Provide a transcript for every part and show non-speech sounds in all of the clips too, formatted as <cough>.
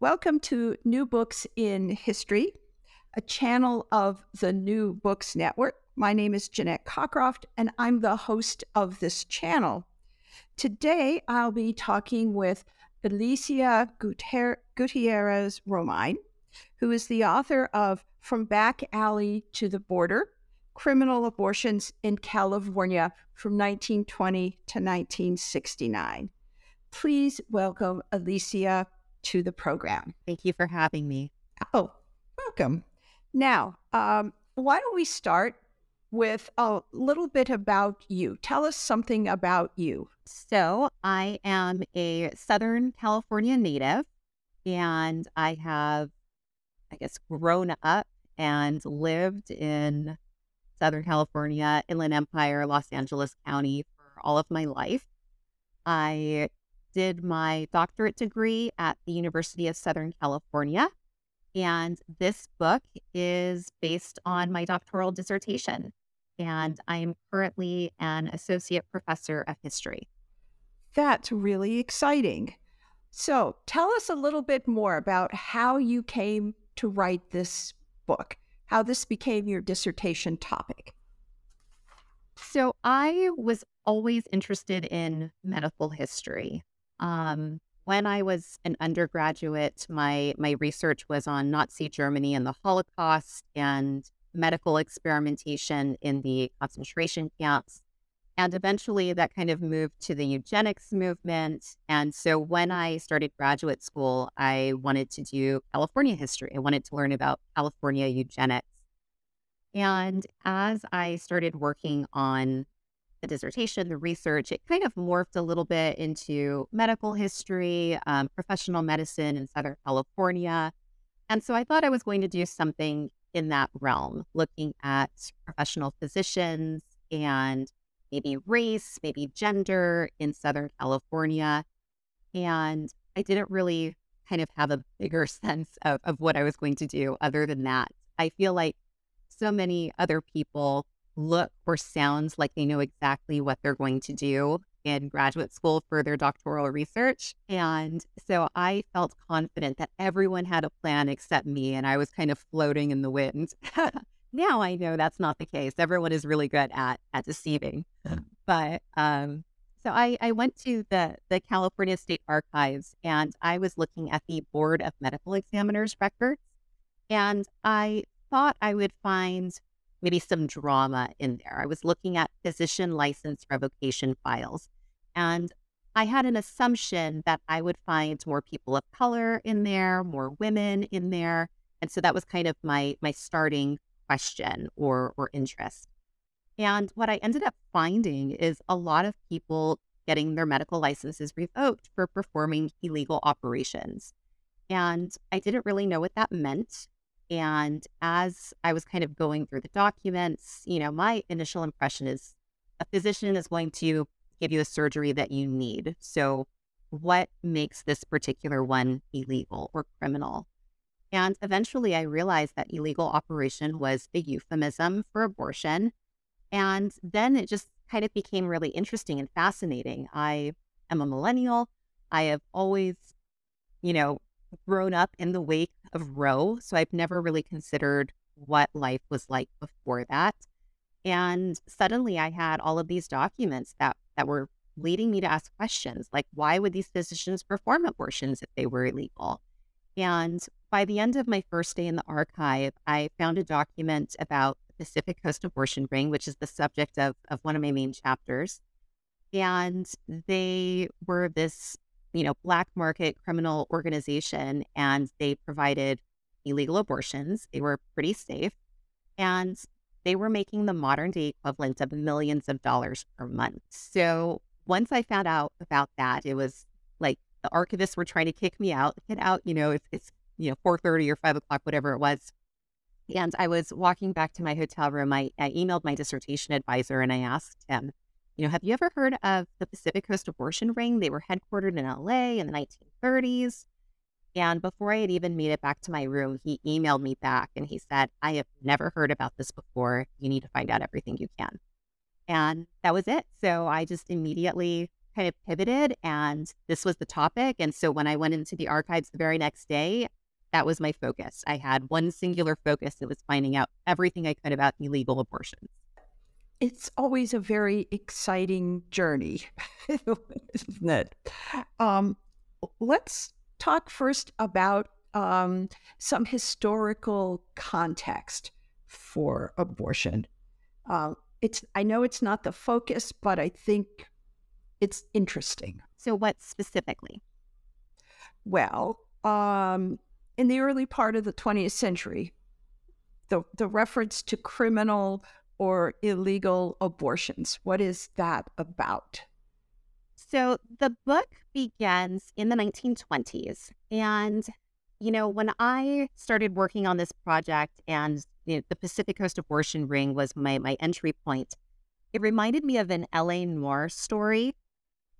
Welcome to New Books in History, a channel of the New Books Network. My name is Jeanette Cockcroft, and I'm the host of this channel. Today, I'll be talking with Alicia Gutierrez Romine, who is the author of From Back Alley to the Border Criminal Abortions in California from 1920 to 1969. Please welcome Alicia to the program. Thank you for having me. Oh, welcome. Now, um, why don't we start with a little bit about you? Tell us something about you. So, I am a Southern California native, and I have, I guess, grown up and lived in Southern California, Inland Empire, Los Angeles County for all of my life. I did my doctorate degree at the University of Southern California. And this book is based on my doctoral dissertation. And I am currently an associate professor of history. That's really exciting. So tell us a little bit more about how you came to write this book, how this became your dissertation topic. So I was always interested in medical history. Um, when I was an undergraduate, my my research was on Nazi Germany and the Holocaust and medical experimentation in the concentration camps. And eventually that kind of moved to the eugenics movement. And so when I started graduate school, I wanted to do California history. I wanted to learn about California eugenics. And as I started working on the dissertation, the research, it kind of morphed a little bit into medical history, um, professional medicine in Southern California. And so I thought I was going to do something in that realm, looking at professional physicians and maybe race, maybe gender in Southern California. And I didn't really kind of have a bigger <laughs> sense of, of what I was going to do other than that. I feel like so many other people look or sounds like they know exactly what they're going to do in graduate school for their doctoral research. And so I felt confident that everyone had a plan except me, and I was kind of floating in the wind. <laughs> now I know that's not the case. Everyone is really good at at deceiving. but um, so I, I went to the the California State Archives and I was looking at the Board of Medical Examiners records, and I thought I would find maybe some drama in there. I was looking at physician license revocation files, and I had an assumption that I would find more people of color in there, more women in there, and so that was kind of my my starting question or or interest. And what I ended up finding is a lot of people getting their medical licenses revoked for performing illegal operations. And I didn't really know what that meant. And as I was kind of going through the documents, you know, my initial impression is a physician is going to give you a surgery that you need. So, what makes this particular one illegal or criminal? And eventually I realized that illegal operation was a euphemism for abortion. And then it just kind of became really interesting and fascinating. I am a millennial. I have always, you know, grown up in the wake of Roe. So I've never really considered what life was like before that. And suddenly I had all of these documents that, that were leading me to ask questions like, why would these physicians perform abortions if they were illegal? And by the end of my first day in the archive, I found a document about the Pacific Coast Abortion Ring, which is the subject of, of one of my main chapters. And they were this you know, black market criminal organization and they provided illegal abortions. They were pretty safe and they were making the modern day equivalent of millions of dollars per month. So once I found out about that, it was like the archivists were trying to kick me out, get out, you know, it's, it's you know, 4.30 or 5 o'clock, whatever it was. And I was walking back to my hotel room. I, I emailed my dissertation advisor and I asked him, you know, have you ever heard of the Pacific Coast Abortion Ring? They were headquartered in LA in the 1930s. And before I had even made it back to my room, he emailed me back and he said, I have never heard about this before. You need to find out everything you can. And that was it. So I just immediately kind of pivoted and this was the topic. And so when I went into the archives the very next day, that was my focus. I had one singular focus. It was finding out everything I could about illegal abortions. It's always a very exciting journey, <laughs> isn't it? Um, let's talk first about um, some historical context for abortion. Uh, it's I know it's not the focus, but I think it's interesting. So, what specifically? Well, um, in the early part of the 20th century, the, the reference to criminal or illegal abortions, what is that about? So the book begins in the 1920s. And, you know, when I started working on this project and you know, the Pacific Coast Abortion Ring was my, my entry point, it reminded me of an L.A. noir story.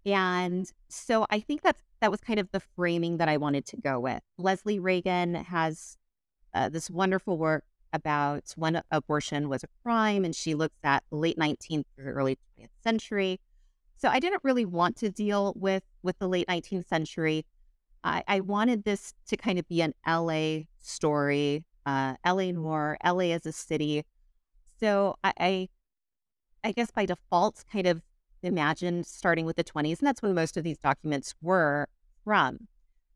And so I think that's that was kind of the framing that I wanted to go with. Leslie Reagan has uh, this wonderful work about when abortion was a crime, and she looks at late 19th to early 20th century. So I didn't really want to deal with with the late 19th century. I, I wanted this to kind of be an LA story, uh, LA noir, LA as a city. So I, I, I guess by default, kind of imagined starting with the 20s, and that's when most of these documents were from.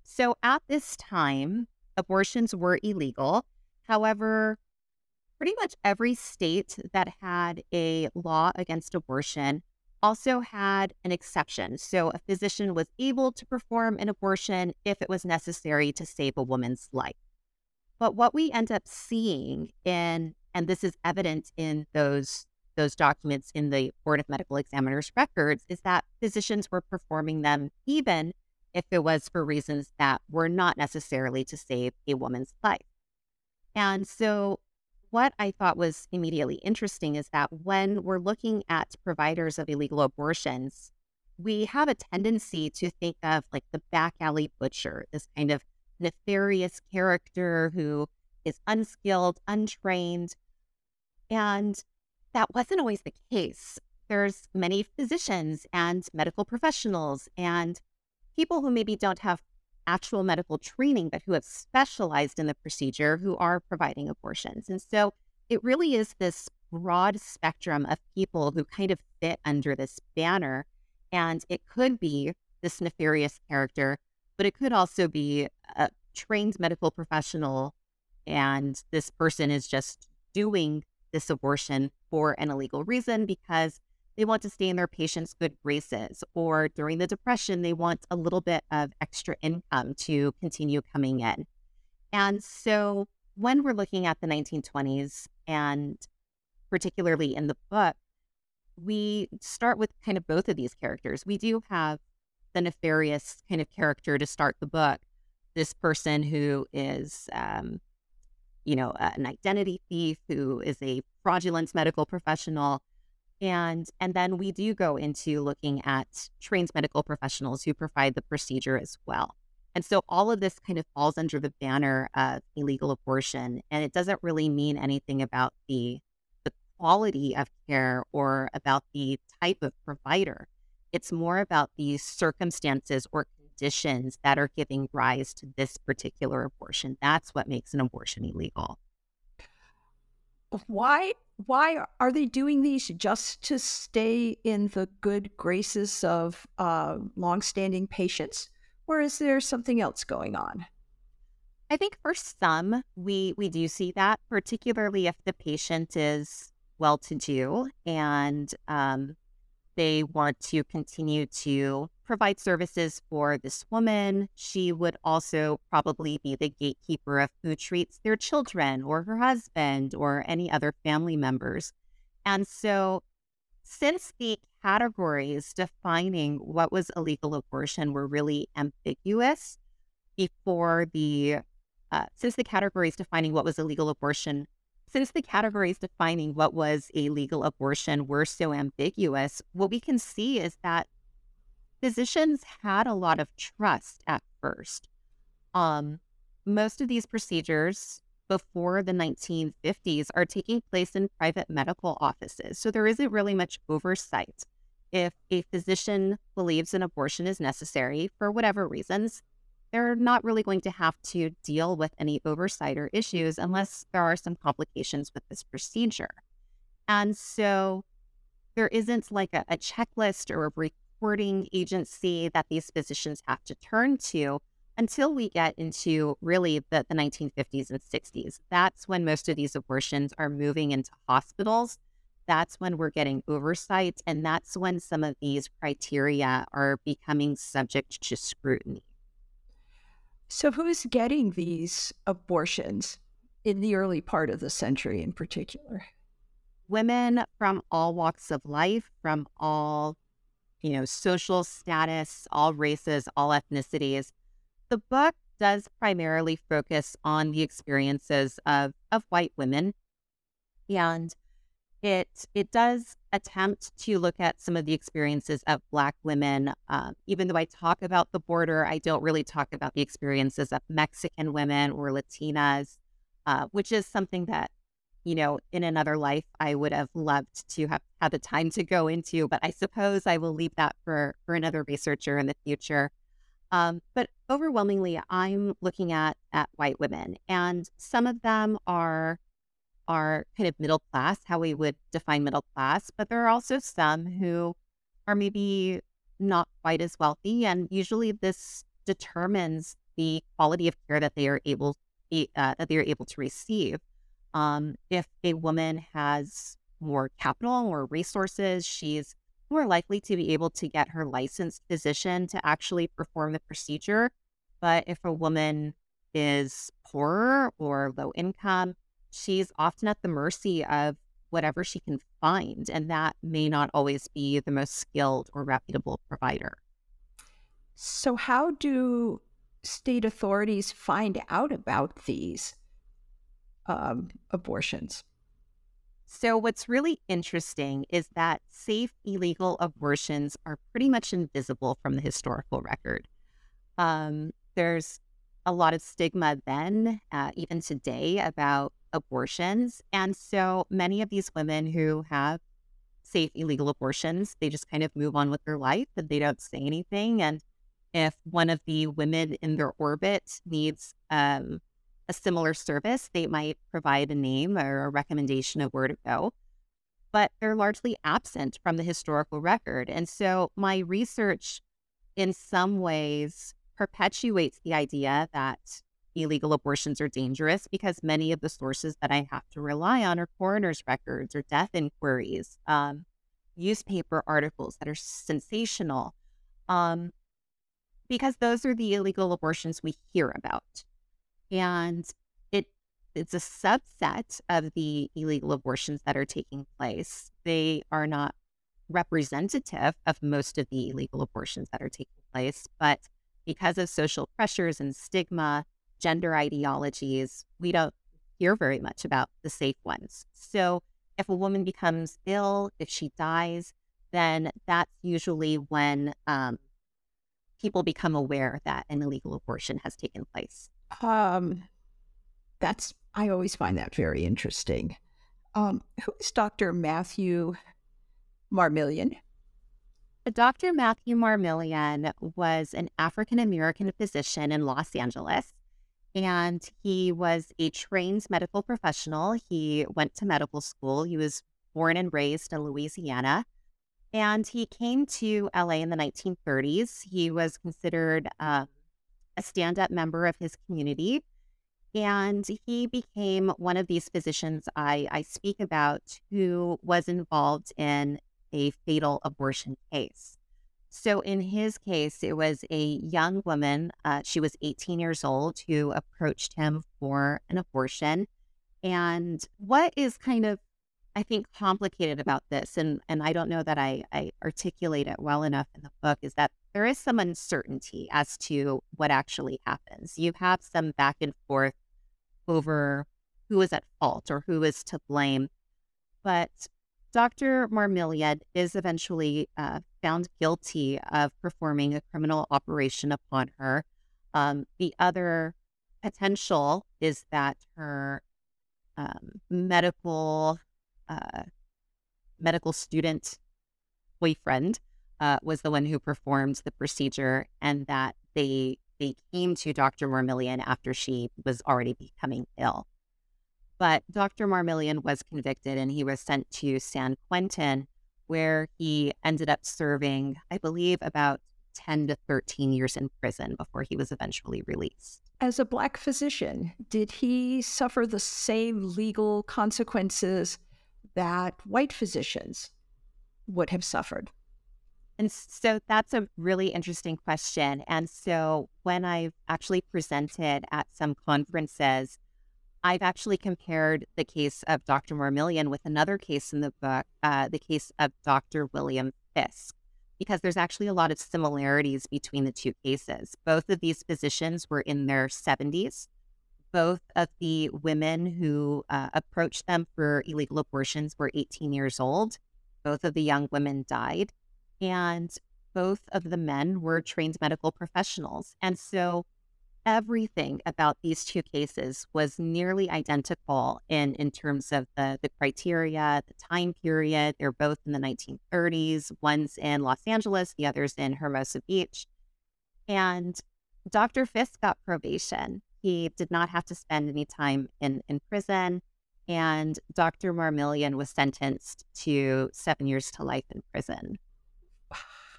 So at this time, abortions were illegal. However, pretty much every state that had a law against abortion also had an exception. So a physician was able to perform an abortion if it was necessary to save a woman's life. But what we end up seeing in, and this is evident in those those documents in the Board of Medical Examiners records is that physicians were performing them even if it was for reasons that were not necessarily to save a woman's life. And so, what I thought was immediately interesting is that when we're looking at providers of illegal abortions, we have a tendency to think of like the back alley butcher, this kind of nefarious character who is unskilled, untrained. And that wasn't always the case. There's many physicians and medical professionals and people who maybe don't have actual medical training, but who have specialized in the procedure who are providing abortions. And so it really is this broad spectrum of people who kind of fit under this banner. And it could be this nefarious character, but it could also be a trained medical professional. And this person is just doing this abortion for an illegal reason because they want to stay in their patient's good graces, or during the depression, they want a little bit of extra income to continue coming in. And so when we're looking at the 1920s, and particularly in the book, we start with kind of both of these characters. We do have the nefarious kind of character to start the book, this person who is um, you know, an identity thief who is a fraudulent medical professional. And, and then we do go into looking at trained medical professionals who provide the procedure as well. And so all of this kind of falls under the banner of illegal abortion. And it doesn't really mean anything about the, the quality of care or about the type of provider. It's more about the circumstances or conditions that are giving rise to this particular abortion. That's what makes an abortion illegal. Why why are they doing these just to stay in the good graces of uh, longstanding patients, or is there something else going on? I think for some, we we do see that, particularly if the patient is well to do and um, they want to continue to provide services for this woman. She would also probably be the gatekeeper of who treats their children or her husband or any other family members. And so since the categories defining what was illegal abortion were really ambiguous before the, uh, since the categories defining what was illegal abortion, since the categories defining what was a legal abortion were so ambiguous, what we can see is that physicians had a lot of trust at first. Um, most of these procedures before the 1950s are taking place in private medical offices. So there isn't really much oversight. If a physician believes an abortion is necessary for whatever reasons, they're not really going to have to deal with any oversight or issues unless there are some complications with this procedure. And so there isn't like a, a checklist or a reporting agency that these physicians have to turn to until we get into really the, the 1950s and 60s. That's when most of these abortions are moving into hospitals. That's when we're getting oversight. And that's when some of these criteria are becoming subject to scrutiny. So, who's getting these abortions in the early part of the century in particular? Women from all walks of life, from all, you know, social status, all races, all ethnicities the book does primarily focus on the experiences of, of white women. And it it does attempt to look at some of the experiences of Black women. Uh, even though I talk about the border, I don't really talk about the experiences of Mexican women or Latinas, uh, which is something that you know in another life I would have loved to have had the time to go into. But I suppose I will leave that for for another researcher in the future. Um, but overwhelmingly, I'm looking at at white women, and some of them are are kind of middle class, how we would define middle class. But there are also some who are maybe not quite as wealthy, and usually this determines the quality of care that they are able uh, that they are able to receive. Um, if a woman has more capital, more resources, she's more likely to be able to get her licensed physician to actually perform the procedure. But if a woman is poorer or low income, she's often at the mercy of whatever she can find. And that may not always be the most skilled or reputable provider. So, how do state authorities find out about these um, abortions? So, what's really interesting is that safe illegal abortions are pretty much invisible from the historical record. Um, there's a lot of stigma then, uh, even today, about abortions. And so many of these women who have safe illegal abortions, they just kind of move on with their life and they don't say anything. And if one of the women in their orbit needs um, a similar service, they might provide a name or a recommendation of where to go, but they're largely absent from the historical record. And so my research, in some ways, perpetuates the idea that illegal abortions are dangerous because many of the sources that I have to rely on are coroner's records or death inquiries, um, newspaper articles that are sensational, um, because those are the illegal abortions we hear about and it it's a subset of the illegal abortions that are taking place. They are not representative of most of the illegal abortions that are taking place, but because of social pressures and stigma, gender ideologies, we don't hear very much about the safe ones. So if a woman becomes ill, if she dies, then that's usually when um, people become aware that an illegal abortion has taken place. Um, that's I always find that very interesting. Um, who is Dr. Matthew Marmillion? Dr. Matthew Marmillion was an African American physician in Los Angeles, and he was a trained medical professional. He went to medical school. He was born and raised in Louisiana, and he came to LA in the 1930s. He was considered uh, a stand up member of his community. And he became one of these physicians I, I speak about who was involved in a fatal abortion case. So, in his case, it was a young woman, uh, she was 18 years old, who approached him for an abortion. And what is kind of I think complicated about this, and and I don't know that I, I articulate it well enough in the book, is that there is some uncertainty as to what actually happens. You have some back and forth over who is at fault or who is to blame, but Dr. Marmillion is eventually uh, found guilty of performing a criminal operation upon her. Um, the other potential is that her um, medical uh, medical student boyfriend uh, was the one who performed the procedure, and that they they came to Dr. Marmillion after she was already becoming ill. But Dr. Marmillion was convicted, and he was sent to San Quentin, where he ended up serving, I believe, about 10 to 13 years in prison before he was eventually released. As a Black physician, did he suffer the same legal consequences that white physicians would have suffered? And so that's a really interesting question. And so when I've actually presented at some conferences, I've actually compared the case of Dr. Marmillion with another case in the book, uh, the case of Dr. William Fisk, because there's actually a lot of similarities between the two cases. Both of these physicians were in their 70s both of the women who uh, approached them for illegal abortions were 18 years old. Both of the young women died, and both of the men were trained medical professionals. And so everything about these two cases was nearly identical in, in terms of the, the criteria, the time period. They're both in the 1930s. One's in Los Angeles, the other's in Hermosa Beach. And Dr. Fisk got probation he did not have to spend any time in, in prison. And Dr. Marmillion was sentenced to seven years to life in prison.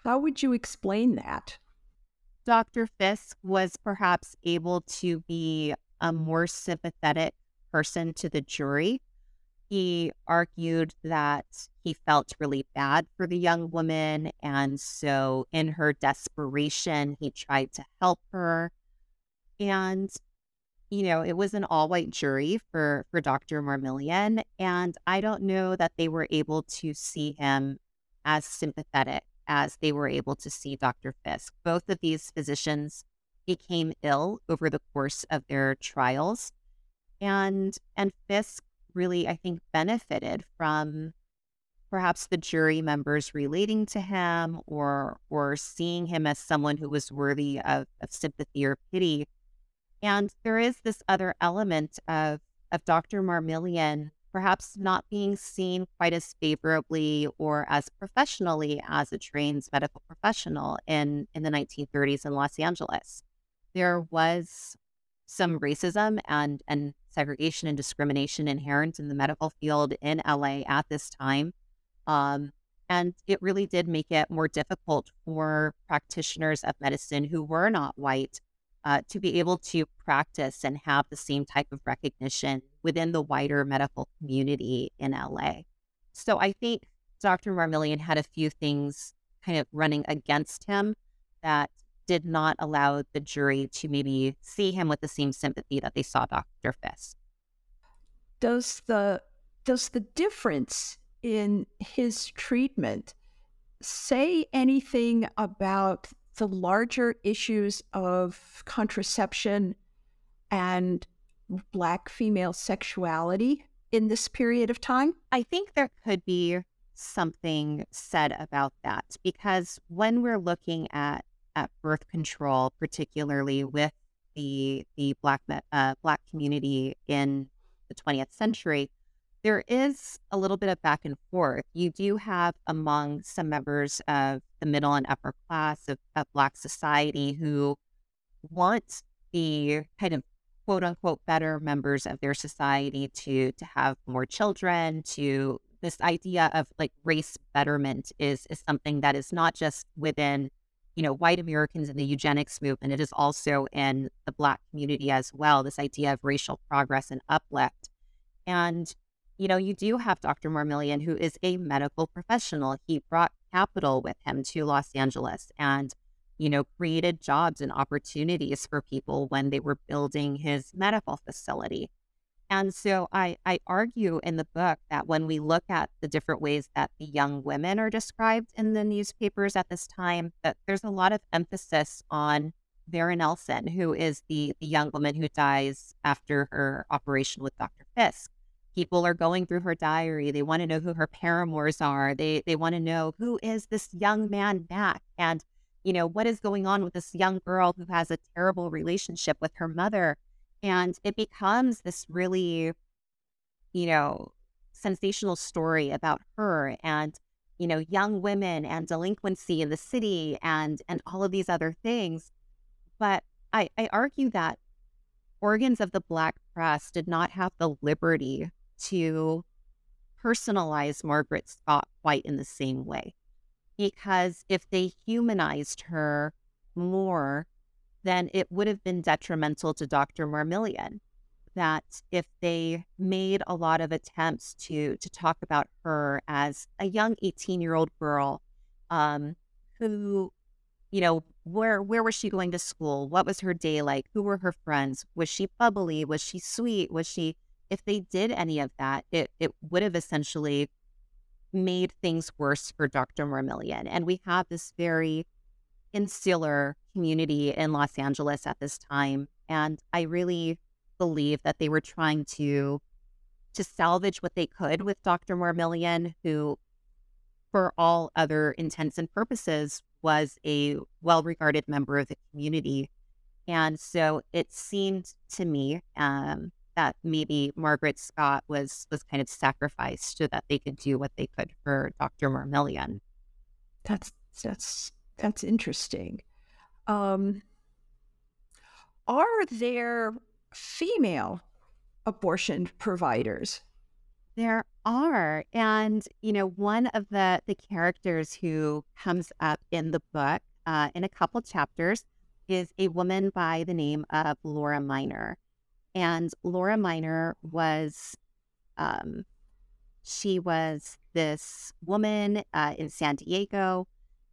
How would you explain that? Dr. Fisk was perhaps able to be a more sympathetic person to the jury. He argued that he felt really bad for the young woman. And so, in her desperation, he tried to help her. And you know, it was an all white jury for for Dr. Marmillion, and I don't know that they were able to see him as sympathetic as they were able to see Dr. Fisk. Both of these physicians became ill over the course of their trials, and and Fisk really, I think, benefited from perhaps the jury members relating to him or or seeing him as someone who was worthy of, of sympathy or pity and there is this other element of, of Dr. Marmillion perhaps not being seen quite as favorably or as professionally as a trained medical professional in, in the 1930s in Los Angeles. There was some racism and, and segregation and discrimination inherent in the medical field in LA at this time. Um, and it really did make it more difficult for practitioners of medicine who were not white uh, to be able to practice and have the same type of recognition within the wider medical community in LA. So I think Dr. Marmillion had a few things kind of running against him that did not allow the jury to maybe see him with the same sympathy that they saw Dr. Fisk. Does the does the difference in his treatment say anything about the larger issues of contraception and Black female sexuality in this period of time? I think there could be something said about that because when we're looking at, at birth control, particularly with the the black uh, black community in the 20th century, there is a little bit of back and forth. You do have among some members of the middle and upper class of, of Black society who want the kind of quote unquote better members of their society to to have more children to this idea of like race betterment is is something that is not just within you know white americans in the eugenics movement it is also in the black community as well this idea of racial progress and uplift and you know, you do have Dr. Marmillion, who is a medical professional. He brought capital with him to Los Angeles and, you know, created jobs and opportunities for people when they were building his medical facility. And so I, I argue in the book that when we look at the different ways that the young women are described in the newspapers at this time, that there's a lot of emphasis on Vera Nelson, who is the, the young woman who dies after her operation with Dr. Fisk. People are going through her diary. They want to know who her paramours are. They they want to know who is this young man Mac and you know what is going on with this young girl who has a terrible relationship with her mother. And it becomes this really, you know, sensational story about her and you know young women and delinquency in the city and and all of these other things but I, I argue that organs of the Black press did not have the liberty to personalize Margaret Scott quite in the same way. Because if they humanized her more, then it would have been detrimental to Dr. Marmillion. That if they made a lot of attempts to to talk about her as a young 18 year old girl um, who you know, where where was she going to school? What was her day like? Who were her friends? Was she bubbly? Was she sweet? Was she if they did any of that, it it would have essentially made things worse for Dr. Marmillion. And we have this very insular community in Los Angeles at this time. And I really believe that they were trying to to salvage what they could with Dr. Marmillion, who for all other intents and purposes was a well regarded member of the community. And so it seemed to me um, that maybe Margaret Scott was was kind of sacrificed so that they could do what they could for Dr. Marmillion. That's that's that's interesting. Um, are there female abortion providers? There are. And, you know, one of the the characters who comes up in the book uh, in a couple chapters is a woman by the name of Laura Miner. And Laura Miner was um, she was this woman uh, in San Diego.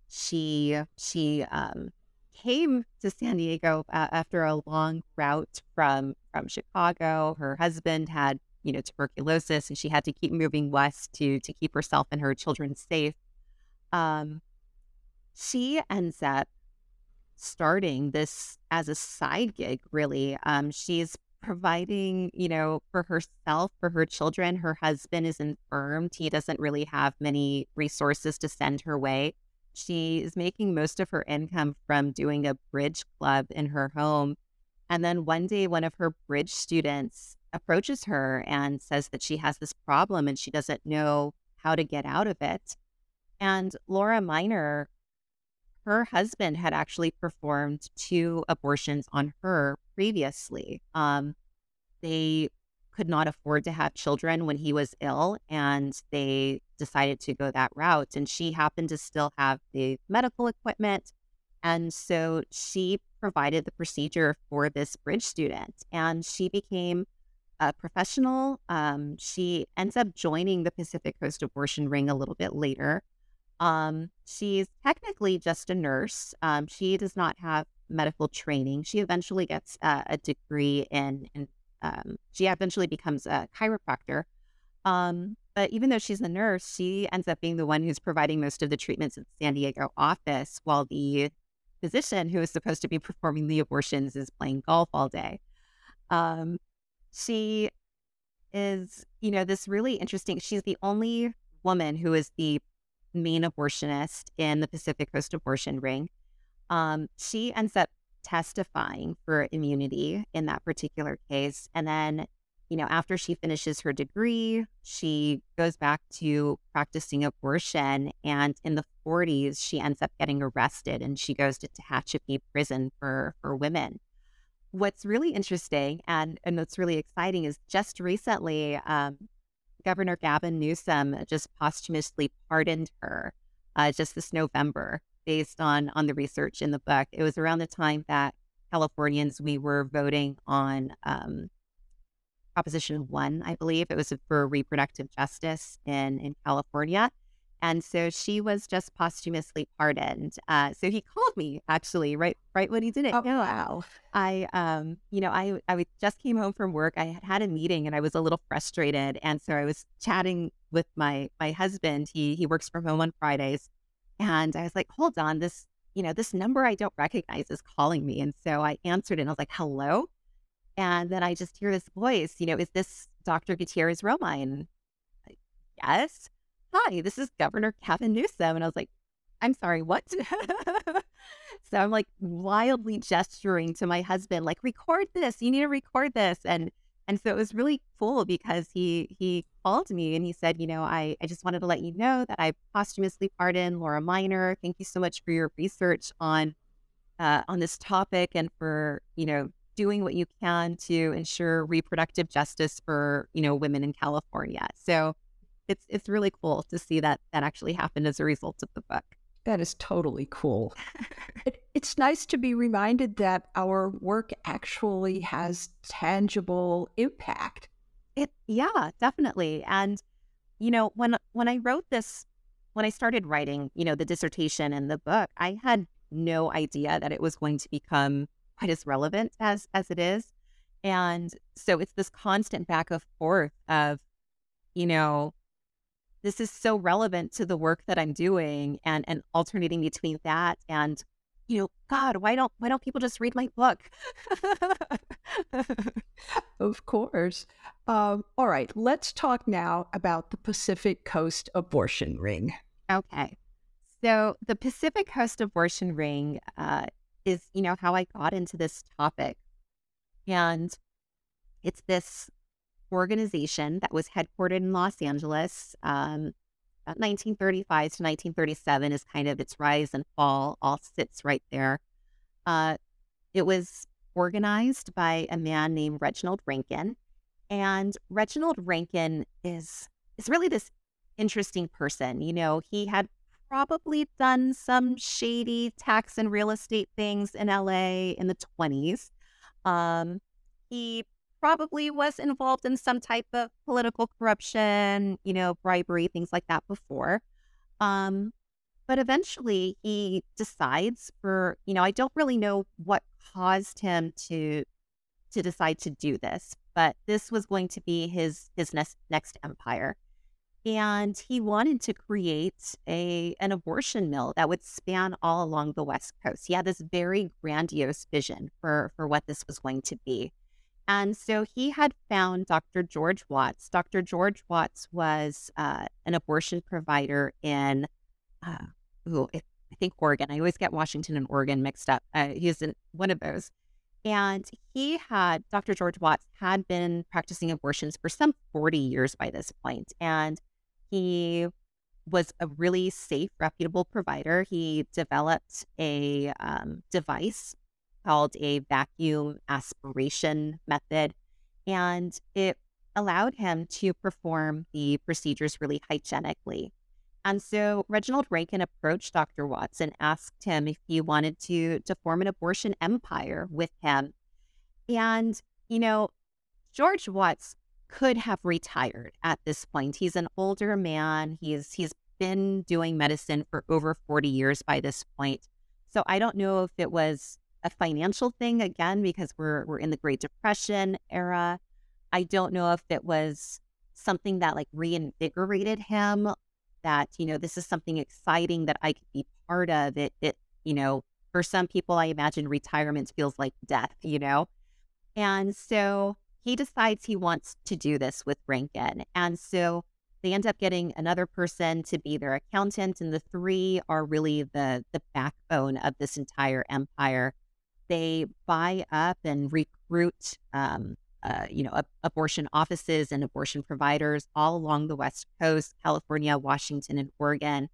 She she um, came to San Diego uh, after a long route from from Chicago. Her husband had you know, tuberculosis, and she had to keep moving west to to keep herself and her children safe. Um, she ends up starting this as a side gig. Really, um, she's providing, you know, for herself, for her children. Her husband is infirmed; he doesn't really have many resources to send her way. She is making most of her income from doing a bridge club in her home. And then one day, one of her bridge students approaches her and says that she has this problem and she doesn't know how to get out of it. And Laura Miner, her husband had actually performed two abortions on her previously. Um, they could not afford to have children when he was ill, and they decided to go that route. And she happened to still have the medical equipment. And so she provided the procedure for this bridge student, and she became a professional. Um, she ends up joining the Pacific Coast Abortion Ring a little bit later. Um, she's technically just a nurse. Um, she does not have medical training. She eventually gets uh, a degree in, in um, she eventually becomes a chiropractor. Um, but even though she's a nurse, she ends up being the one who's providing most of the treatments in the San Diego office, while the physician who is supposed to be performing the abortions is playing golf all day. Um, she is, you know, this really interesting. She's the only woman who is the main abortionist in the Pacific Coast Abortion Ring. Um, she ends up testifying for immunity in that particular case. And then, you know, after she finishes her degree, she goes back to practicing abortion. And in the 40s, she ends up getting arrested and she goes to Tehachapi prison for, for women what's really interesting and, and what's really exciting is just recently, um, Governor Gavin Newsom just posthumously pardoned her uh, just this November based on on the research in the book. It was around the time that Californians we were voting on um, Proposition One, I believe it was for reproductive justice in in California, And so she was just posthumously pardoned. Uh, so he called me actually right right when he did it. Oh, wow. I um you know I I just came home from work. I had had a meeting and I was a little frustrated, and so I was chatting with my my husband. He he works from home on Fridays, and I was like, hold on, this you know this number I don't recognize is calling me, and so I answered and I was like, hello, and then I just hear this voice. You know, is this Dr. Gutierrez Romine? Yes hi, this is Governor Gavin Newsom. And I was like, I'm sorry, what? <laughs> so I'm like wildly gesturing to my husband, like, record this. You need to record this. And and so it was really cool because he he called me and he said, you know, I, I just wanted to let you know that I posthumously pardoned Laura Miner. Thank you so much for your research on uh, on this topic and for, you know, doing what you can to ensure reproductive justice for, you know, women in California. So it's it's really cool to see that that actually happened as a result of the book. That is totally cool. <laughs> it, it's nice to be reminded that our work actually has tangible impact. It yeah, definitely. And you know, when when I wrote this when I started writing, you know, the dissertation and the book, I had no idea that it was going to become quite as relevant as as it is. And so it's this constant back and forth of, you know, this is so relevant to the work that I'm doing and and alternating between that and you know god why don't why don't people just read my book? <laughs> Of course. Um, all right let's talk now about the pacific coast abortion ring. Okay. So the pacific coast abortion ring uh, is you know how i got into this topic. And it's this organization that was headquartered in Los Angeles. Um, 1935 to 1937 is kind of its rise and fall, all sits right there. Uh, it was organized by a man named Reginald Rankin. And Reginald Rankin is is really this interesting person. You know, he had probably done some shady tax and real estate things in LA in the 20s. Um, he probably was involved in some type of political corruption, you know, bribery, things like that before. Um, but eventually he decides for, you know, I don't really know what caused him to to decide to do this, but this was going to be his his next next empire. And he wanted to create a an abortion mill that would span all along the West Coast. He had this very grandiose vision for for what this was going to be. And so he had found Dr. George Watts. Dr. George Watts was uh, an abortion provider in, uh, ooh, I think Oregon. I always get Washington and Oregon mixed up. Uh, he's in one of those. And he had, Dr. George Watts had been practicing abortions for some 40 years by this point. And he was a really safe, reputable provider. He developed a um, device called a vacuum aspiration method. And it allowed him to perform the procedures really hygienically. And so Reginald Rankin approached Dr. Watts and asked him if he wanted to, to form an abortion empire with him. And, you know, George Watts could have retired at this point. He's an older man. He's he's been doing medicine for over 40 years by this point. So I don't know if it was a financial thing again because we're we're in the Great Depression era. I don't know if it was something that like reinvigorated him that you know this is something exciting that I could be part of. It it you know for some people I imagine retirement feels like death you know? And so he decides he wants to do this with Rankin. And so they end up getting another person to be their accountant and the three are really the the backbone of this entire empire they buy up and recruit, um, uh, you know, abortion offices and abortion providers all along the West Coast, California, Washington, and Oregon.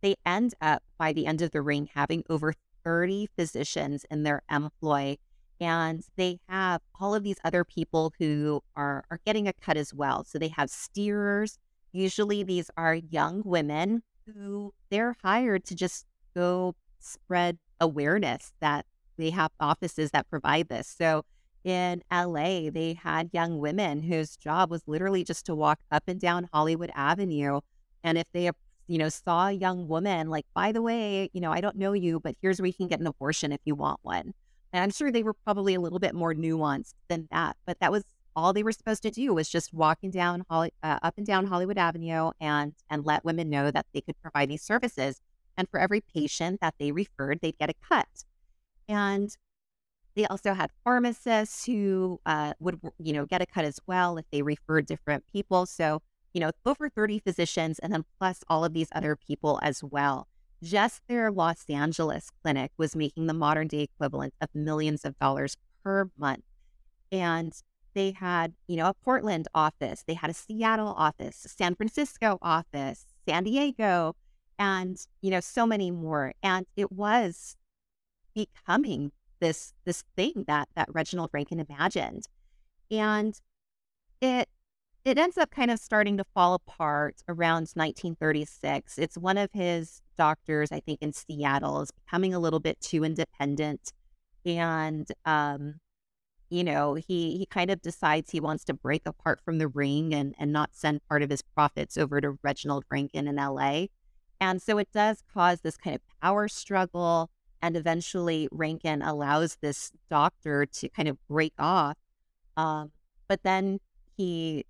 They end up by the end of the ring having over 30 physicians in their employ. And they have all of these other people who are, are getting a cut as well. So they have steerers. Usually these are young women who they're hired to just go spread awareness that they have offices that provide this. So in LA, they had young women whose job was literally just to walk up and down Hollywood Avenue. And if they you know, saw a young woman, like, by the way, you know, I don't know you, but here's where you can get an abortion if you want one. And I'm sure they were probably a little bit more nuanced than that, but that was all they were supposed to do was just walking down uh, up and down Hollywood Avenue and and let women know that they could provide these services. And for every patient that they referred, they'd get a cut. And they also had pharmacists who uh, would, you know, get a cut as well if they referred different people. So, you know, over 30 physicians and then plus all of these other people as well. Just their Los Angeles clinic was making the modern day equivalent of millions of dollars per month. And they had, you know, a Portland office, they had a Seattle office, San Francisco office, San Diego, and, you know, so many more. And it was becoming this this thing that that Reginald Rankin imagined. And it it ends up kind of starting to fall apart around 1936. It's one of his doctors, I think, in Seattle, is becoming a little bit too independent, and um, you know, he he kind of decides he wants to break apart from the ring and and not send part of his profits over to Reginald Rankin in L.A. And so it does cause this kind of power struggle. And eventually, Rankin allows this doctor to kind of break off. Um, but then he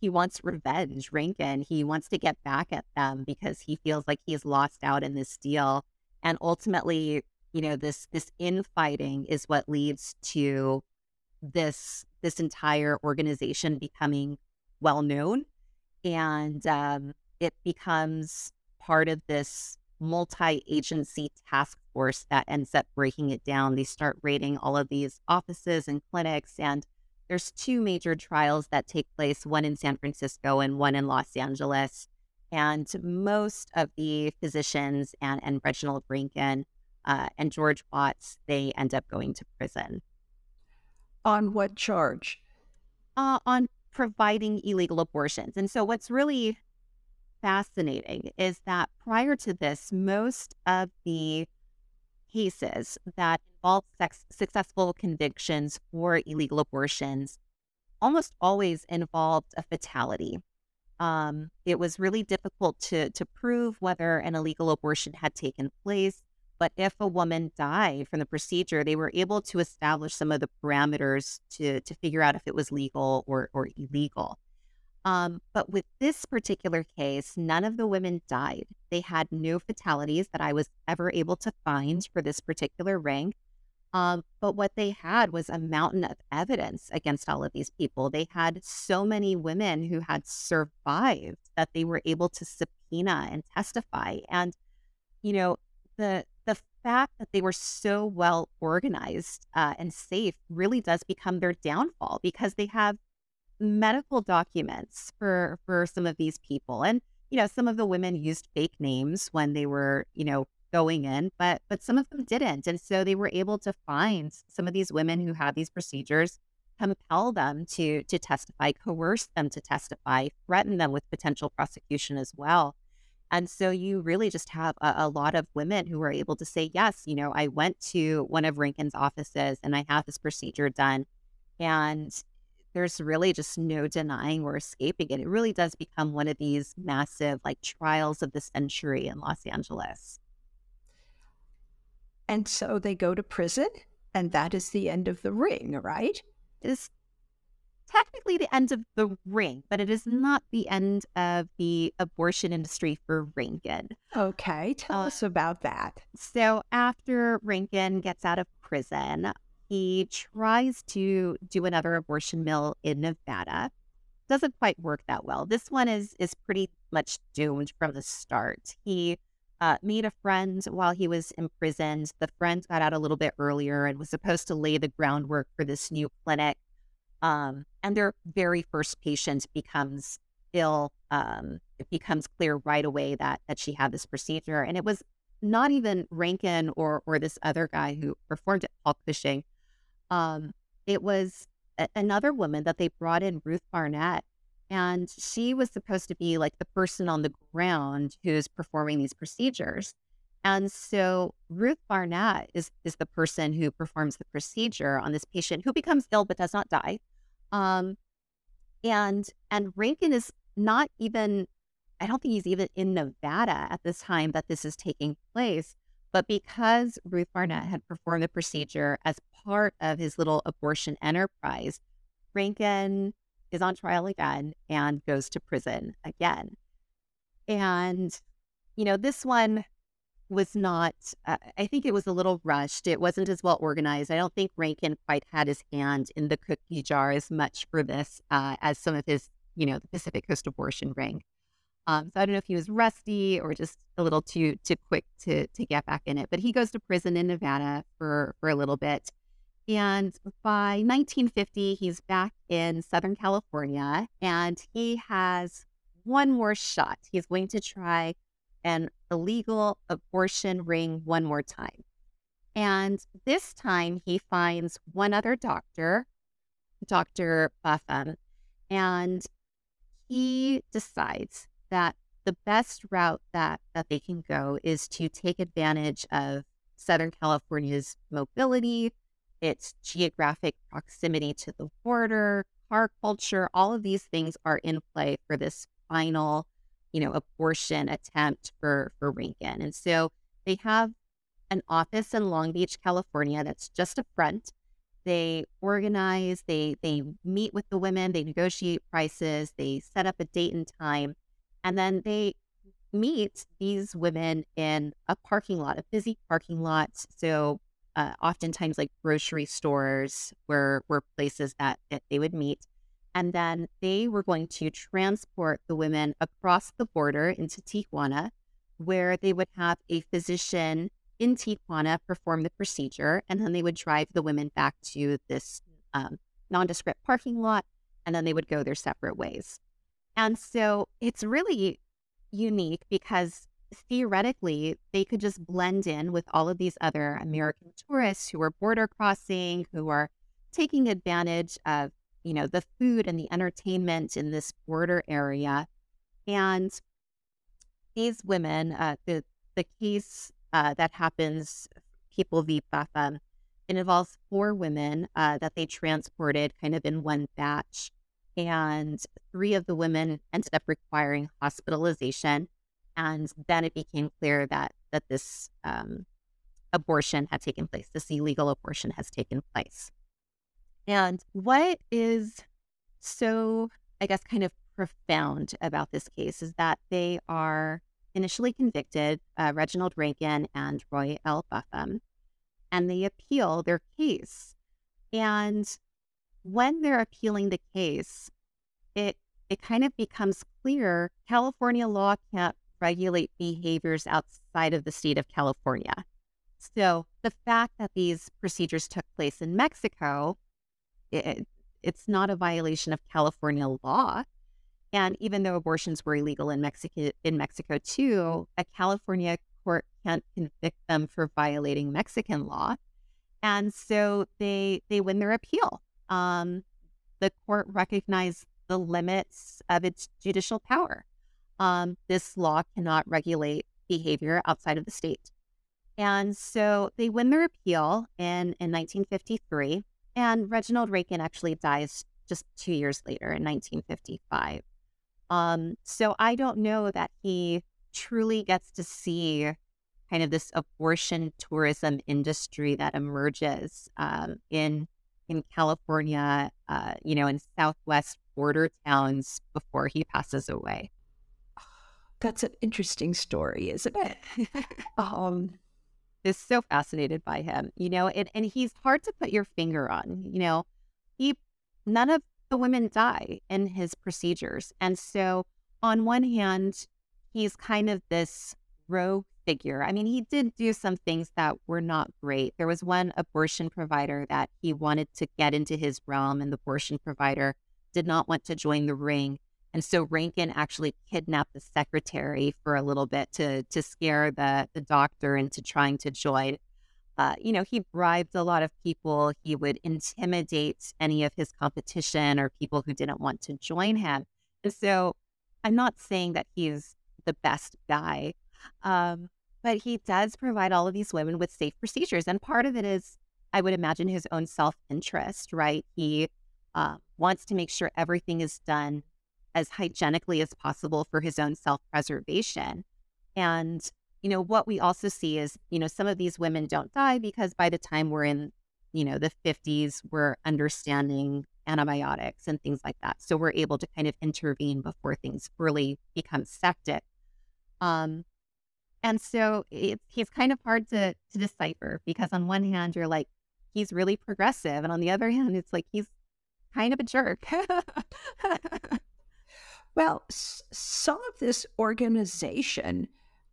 he wants revenge, Rankin. He wants to get back at them because he feels like he has lost out in this deal. And ultimately, you know, this this infighting is what leads to this this entire organization becoming well known, and um, it becomes part of this multi-agency task that ends up breaking it down. They start raiding all of these offices and clinics and there's two major trials that take place, one in San Francisco and one in Los Angeles. And most of the physicians and, and Reginald Rankin uh, and George Watts, they end up going to prison. On what charge? Uh, on providing illegal abortions. And so, what's really fascinating is that prior to this, most of the cases that involve sex- successful convictions for illegal abortions almost always involved a fatality. Um, it was really difficult to to prove whether an illegal abortion had taken place, but if a woman died from the procedure, they were able to establish some of the parameters to to figure out if it was legal or or illegal. Um, but with this particular case, none of the women died. They had no fatalities that I was ever able to find for this particular ring. Um, but what they had was a mountain of evidence against all of these people. They had so many women who had survived that they were able to subpoena and testify. And, you know, the the fact that they were so well organized uh, and safe really does become their downfall because they have medical documents for for some of these people and you know some of the women used fake names when they were you know going in but but some of them didn't and so they were able to find some of these women who had these procedures compel them to to testify coerce them to testify threaten them with potential prosecution as well and so you really just have a, a, lot of women who are able to say yes you know i went to one of rankin's offices and i had this procedure done and there's really just no denying or escaping it. It really does become one of these massive like trials of the century in Los Angeles. And so they go to prison, and that is the end of the ring, right? It is technically the end of the ring, but it is not the end of the abortion industry for Rankin. Okay, tell uh, us about that. So after Rankin gets out of prison, he tries to do another abortion mill in Nevada. Doesn't quite work that well. This one is is pretty much doomed from the start. He uh, made a friend while he was imprisoned. The friend got out a little bit earlier and was supposed to lay the groundwork for this new clinic. Um, and their very first patient becomes ill. Um, it becomes clear right away that that she had this procedure, and it was not even Rankin or or this other guy who performed it, Paul Cushing, um, it was a- another woman that they brought in, Ruth Barnett, and she was supposed to be like the person on the ground who's performing these procedures. And so Ruth Barnett is is the person who performs the procedure on this patient who becomes ill but does not die. Um, and and Rankin is not even I don't think he's even in Nevada at this time that this is taking place. But because Ruth Barnett had performed the procedure as part of his little abortion enterprise, Rankin is on trial again and goes to prison again. And, you know, this one was not, uh, I think it was a little rushed. It wasn't as well organized. I don't think Rankin quite had his hand in the cookie jar as much for this uh, as some of his, you know, the Pacific Coast abortion ring. Um, so I don't know if he was rusty or just a little too too quick to to get back in it. But he goes to prison in Nevada for for a little bit, and by 1950 he's back in Southern California, and he has one more shot. He's going to try an illegal abortion ring one more time. And this time he finds one other doctor, Dr. Buffum, and he decides that the best route that, that they can go is to take advantage of Southern California's mobility, its geographic proximity to the border, car culture, all of these things are in play for this final you know, abortion attempt for for Rankin. And so they have an office in Long Beach, California that's just a front. They organize, they they meet with the women, they negotiate prices, they set up a date and time, and then they meet these women in a parking lot, a busy parking lot. So uh, oftentimes like grocery stores were were places that, that they would meet. And then they were going to transport the women across the border into Tijuana, where they would have a physician in Tijuana perform the procedure. And then they would drive the women back to this um, nondescript parking lot, and then they would go their separate ways. And so it's really unique because theoretically they could just blend in with all of these other American tourists who are border crossing, who are taking advantage of you know, the food and the entertainment in this border area. And these women, uh, the, the case uh, that happens, People v. Buffum, it involves four women uh, that they transported kind of in one batch. And three of the women ended up requiring hospitalization. And then it became clear that that this um, abortion had taken place. This illegal abortion has taken place. And what is so, I guess, kind of profound about this case is that they are initially convicted, uh, Reginald Rankin and Roy L. Buffum, and they appeal their case. And when they're appealing the case, it it kind of becomes clear California law can't regulate behaviors outside of the state of California. So the fact that these procedures took place in Mexico it, it's not a violation of California law. And even though abortions were illegal in Mexico, in Mexico too, a California court can't convict them for violating Mexican law, and so they they win their appeal. Um, the court recognized the limits of its judicial power. Um, this law cannot regulate behavior outside of the state, and so they win their appeal in in 1953. And Reginald Rankin actually dies just two years later in 1955. Um, so I don't know that he truly gets to see kind of this abortion tourism industry that emerges um, in in California, uh, you know, in Southwest border towns before he passes away. <sighs> That's an interesting story, isn't it? <laughs> <laughs> um, is so fascinated by him, you know, and, and he's hard to put your finger on, you know. He none of the women die in his procedures. And so on one hand, he's kind of this rogue figure. I mean, he did do some things that were not great. There was one abortion provider that he wanted to get into his realm, and the abortion provider did not want to join the ring. And so Rankin actually kidnapped the secretary for a little bit to to scare the the doctor into trying to join. Uh, you know, he bribed a lot of people. He would intimidate any of his competition or people who didn't want to join him. And so I'm not saying that he's the best guy, um, but he does provide all of these women with safe procedures. And part of it is, I would imagine, his own self interest, right? He uh, wants to make sure everything is done as hygienically as possible for his own self preservation. And, you know, what we also see is, you know, some of these women don't die because by the time we're in, you know, the 50s, we're understanding antibiotics and things like that. So we're able to kind of intervene before things really become septic. Um, and so it's he's kind of hard to to decipher because on one hand you're like he's really progressive, and on the other hand it's like he's kind of a jerk. <laughs> well, s- some of this organization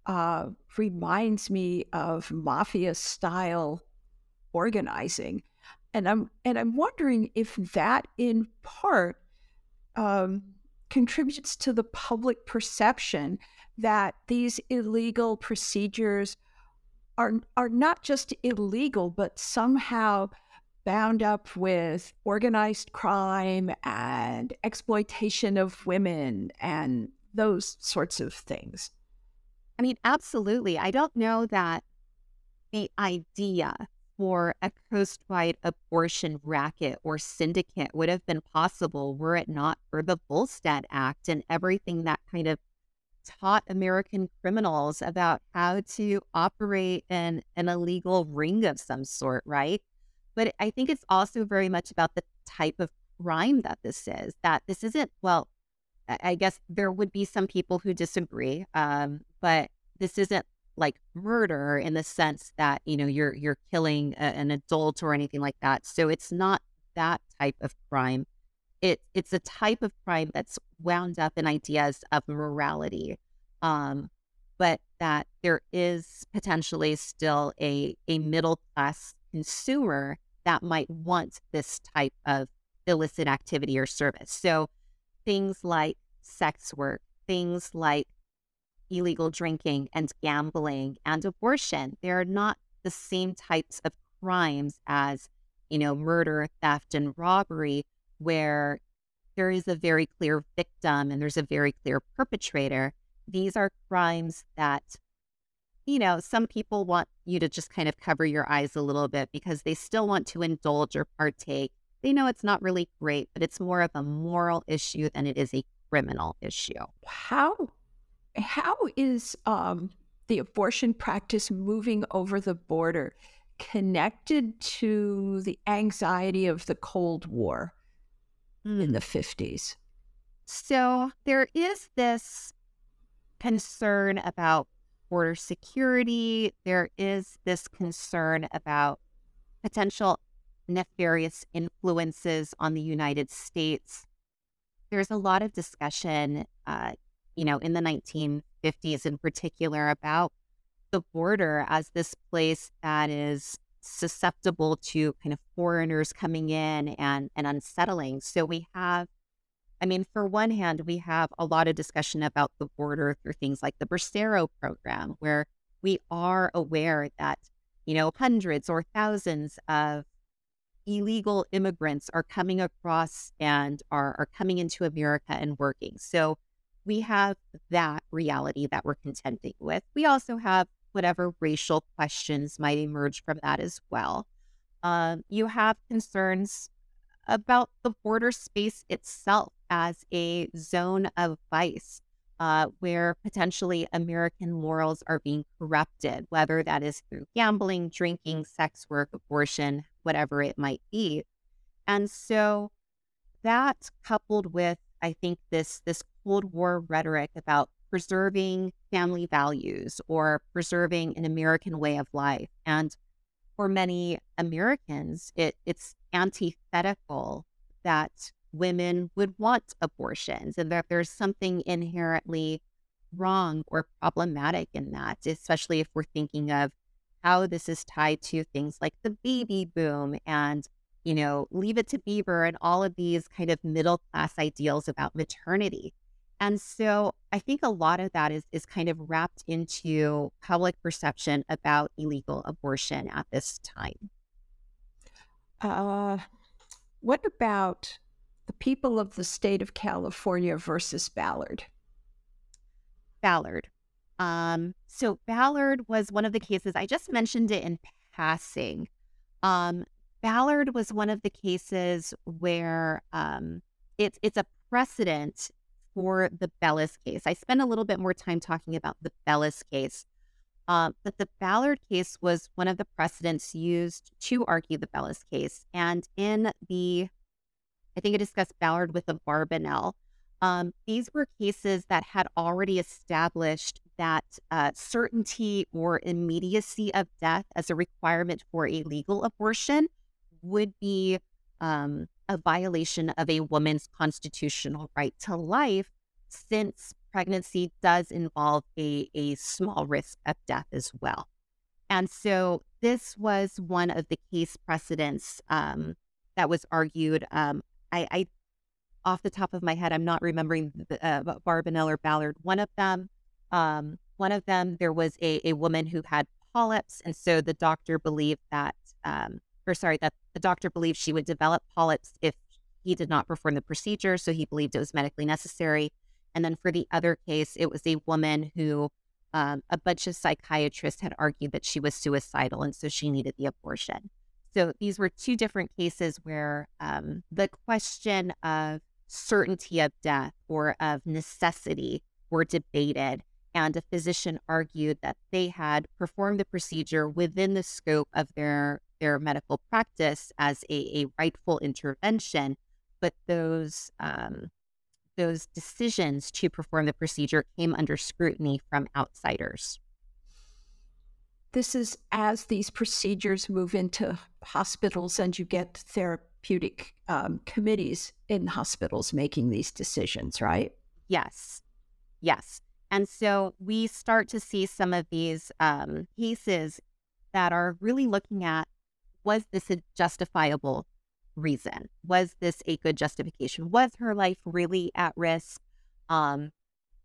uh, reminds me of mafia style organizing, and I'm and I'm wondering if that in part um, contributes to the public perception that these illegal procedures are are not just illegal but somehow bound up with organized crime and exploitation of women and those sorts of things. I mean, absolutely. I don't know that the idea for a coastwide abortion racket or syndicate would have been possible were it not for the Volstead Act and everything that kind of taught American criminals about how to operate in an illegal ring of some sort, right? But I think it's also very much about the type of crime that this is, that this isn't, well, I guess there would be some people who disagree, um, but this isn't like murder in the sense that you know you're you're killing a, an adult or anything like that. So it's not that type of crime it it's a type of crime that's wound up in ideas of morality, um, but that there is potentially still a a middle class consumer that might want this type of illicit activity or service. So things like sex work, things like illegal drinking and gambling and abortion, they're not the same types of crimes as, you know, murder, theft, and robbery, where there is a very clear victim and there's a very clear perpetrator. These are crimes that, you know, some people want you to just kind of cover your eyes a little bit because they still want to indulge or partake. They know it's not really great, but it's more of a moral issue than it is a criminal issue. How how is um, the abortion practice moving over the border connected to the anxiety of the Cold War? In the 50s. So there is this concern about border security. There is this concern about potential nefarious influences on the United States. There's a lot of discussion, uh, you know, in the 1950s in particular about the border as this place that is susceptible to kind of foreigners coming in and, and unsettling. So we have, I mean, for one hand, we have a lot of discussion about the border through things like the Bracero program, where we are aware that, you know, hundreds or thousands of illegal immigrants are coming across and are, are coming into America and working. So we have that reality that we're contending with. We also have whatever racial questions might emerge from that as well. Um, you have concerns about the border space itself as a zone of vice uh, where potentially American morals are being corrupted, whether that is through gambling, drinking, sex work, abortion, whatever it might be. And so that coupled with, I think, this this Cold War rhetoric about preserving family values or preserving an American way of life. And for many Americans, it, it's antithetical that women would want abortions and that there's something inherently wrong or problematic in that, especially if we're thinking of how this is tied to things like the baby boom and, you know, leave it to Beaver and all of these kind of middle class ideals about maternity. And so I think a lot of that is is kind of wrapped into public perception about illegal abortion at this time. Uh, what about the people of the state of California versus Ballard? Ballard. Um, so Ballard was one of the cases I just mentioned it in passing. Um, Ballard was one of the cases where um, it's it's a precedent for the Belous case. I spent a little bit more time talking about the Belous case, um, but the Ballard case was one of the precedents used to argue the Belous case. And in the, I think I discussed Ballard with the Barbanel. Um, these were cases that had already established that uh, certainty or immediacy of death as a requirement for a legal abortion would be um, a violation of a woman's constitutional right to life, since pregnancy does involve a, a small risk of death as well. And so this was one of the case precedents um, that was argued. Um, I, I, off the top of my head, I'm not remembering the, uh, Barbanel or Ballard. One of them, um, one of them, there was a, a woman who had polyps, and so the doctor believed that, um, or sorry, that the doctor believed she would develop polyps if he did not perform the procedure, so he believed it was medically necessary. And then for the other case, it was a woman who um, a bunch of psychiatrists had argued that she was suicidal and so she needed the abortion. So these were two different cases where um, the question of certainty of death or of necessity were debated. And a physician argued that they had performed the procedure within the scope of their, their medical practice as a, a rightful intervention, but those um, those decisions to perform the procedure came under scrutiny from outsiders. This is as these procedures move into hospitals and you get therapeutic um, committees in hospitals making these decisions, right? Yes. Yes. And so we start to see some of these um, cases that are really looking at was this a justifiable reason? Was this a good justification? Was her life really at risk? Um,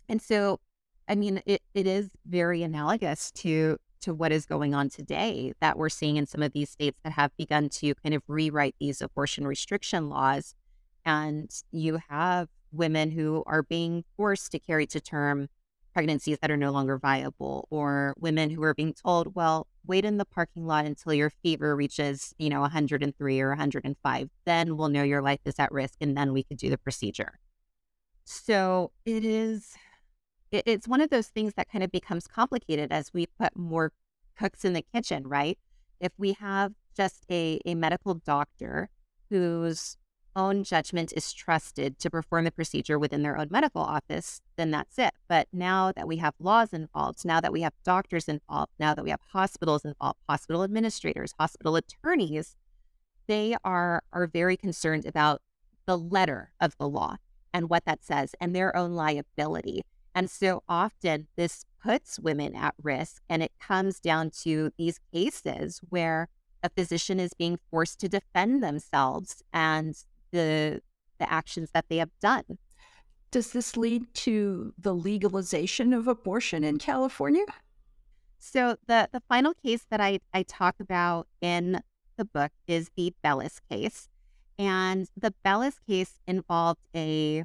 and so, I mean, it, it is very analogous to to what is going on today that we're seeing in some of these states that have begun to kind of rewrite these abortion restriction laws. And you have women who are being forced to carry to term pregnancies that are no longer viable, or women who are being told, well, wait in the parking lot until your fever reaches, you know, 103 or 105. Then we'll know your life is at risk and then we could do the procedure. So it is, it's one of those things that kind of becomes complicated as we put more cooks in the kitchen, right? If we have just a, a medical doctor who's own judgment is trusted to perform the procedure within their own medical office, then that's it. But now that we have laws involved, now that we have doctors involved, now that we have hospitals involved, hospital administrators, hospital attorneys, they are are very concerned about the letter of the law and what that says and their own liability. And so often this puts women at risk and it comes down to these cases where a physician is being forced to defend themselves and the the actions that they have done. Does this lead to the legalization of abortion in California? So the the final case that I, I talk about in the book is the Belous case. And the Belous case involved a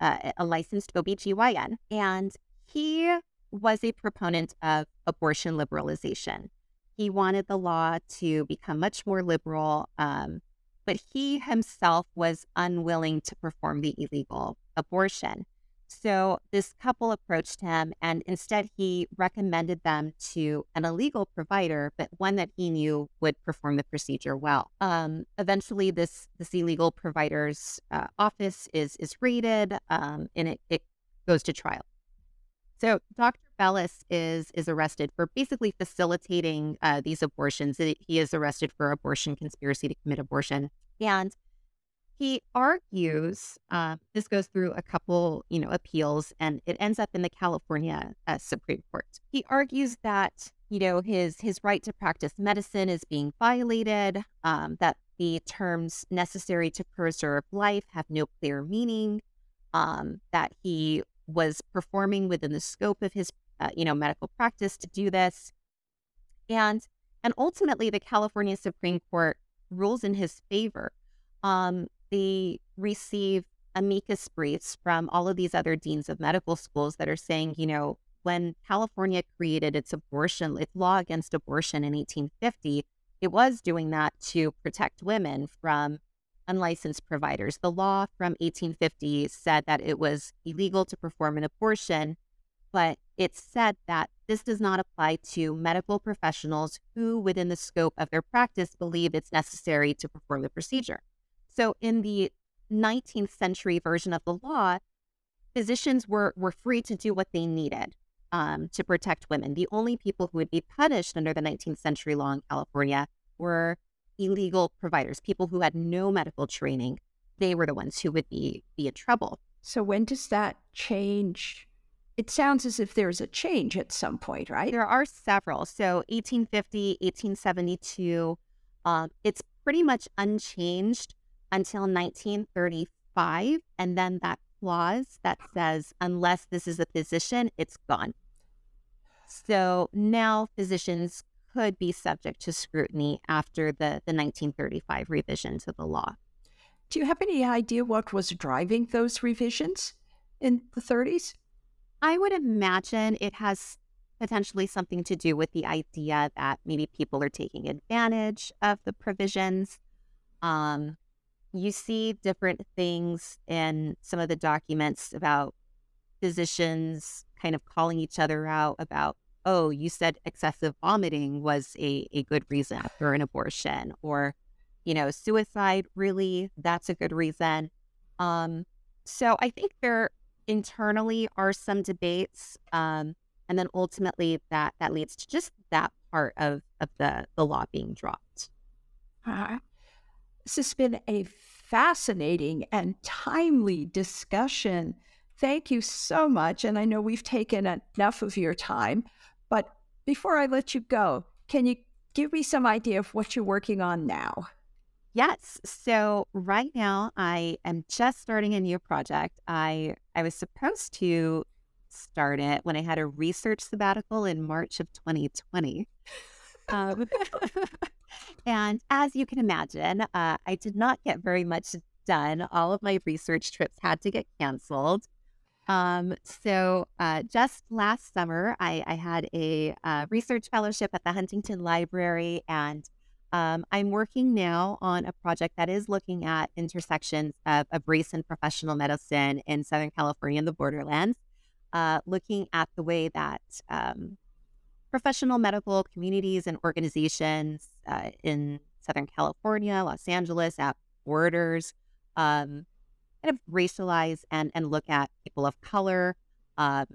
uh, a licensed OBGYN and he was a proponent of abortion liberalization. He wanted the law to become much more liberal, um, but he himself was unwilling to perform the illegal abortion. So this couple approached him, and instead he recommended them to an illegal provider, but one that he knew would perform the procedure well. Um, eventually, this this illegal provider's uh, office is is raided, um, and it, it goes to trial. So Dr. Belous is is arrested for basically facilitating uh, these abortions. He is arrested for abortion conspiracy to commit abortion, and he argues. Uh, this goes through a couple, you know, appeals, and it ends up in the California uh, Supreme Court. He argues that you know his his right to practice medicine is being violated. Um, that the terms necessary to preserve life have no clear meaning. Um, that he was performing within the scope of his, uh, you know, medical practice to do this, and and ultimately the California Supreme Court rules in his favor. Um, they receive amicus briefs from all of these other deans of medical schools that are saying, you know, when California created its abortion, its law against abortion in 1850, it was doing that to protect women from unlicensed providers. The law from 1850 said that it was illegal to perform an abortion, but it said that this does not apply to medical professionals who, within the scope of their practice, believe it's necessary to perform the procedure. So, in the 19th century version of the law, physicians were, were free to do what they needed um, to protect women. The only people who would be punished under the 19th century law in California were illegal providers, people who had no medical training. They were the ones who would be, be in trouble. So, when does that change? It sounds as if there's a change at some point, right? There are several. So, 1850, 1872, um, it's pretty much unchanged until 1935. And then that clause that says, unless this is a physician, it's gone. So now physicians could be subject to scrutiny after the, the 1935 revision to the law. Do you have any idea what was driving those revisions in the 30s? I would imagine it has potentially something to do with the idea that maybe people are taking advantage of the provisions. Um, you see different things in some of the documents about physicians kind of calling each other out about, oh, you said excessive vomiting was a, a good reason for an abortion, or, you know, suicide, really, that's a good reason. Um, so I think there internally are some debates. Um, and then ultimately that that leads to just that part of, of the, the law being dropped. Uh, this has been a fascinating and timely discussion. Thank you so much. And I know we've taken enough of your time, but before I let you go, can you give me some idea of what you're working on now? Yes. So right now I am just starting a new project. I I was supposed to start it when I had a research sabbatical in March of 2020. Um, <laughs> and as you can imagine, uh, I did not get very much done. All of my research trips had to get canceled. Um, so uh, just last summer, I, I had a uh, research fellowship at the Huntington Library, and um, I'm working now on a project that is looking at intersections of, of race and professional medicine in Southern California and the borderlands, uh, looking at the way that um, professional medical communities and organizations uh, in Southern California, Los Angeles, at borders, um, kind of racialize and, and look at people of color, um,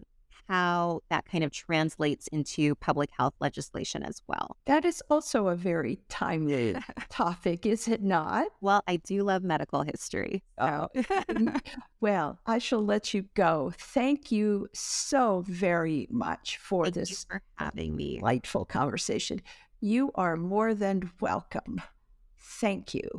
how that kind of translates into public health legislation as well. That is also a very timely <laughs> topic, is it not? Well, I do love medical history. So. Oh. well, I shall let you go. Thank you so very much for Thank this for having me. delightful conversation. You are more than welcome. Thank you.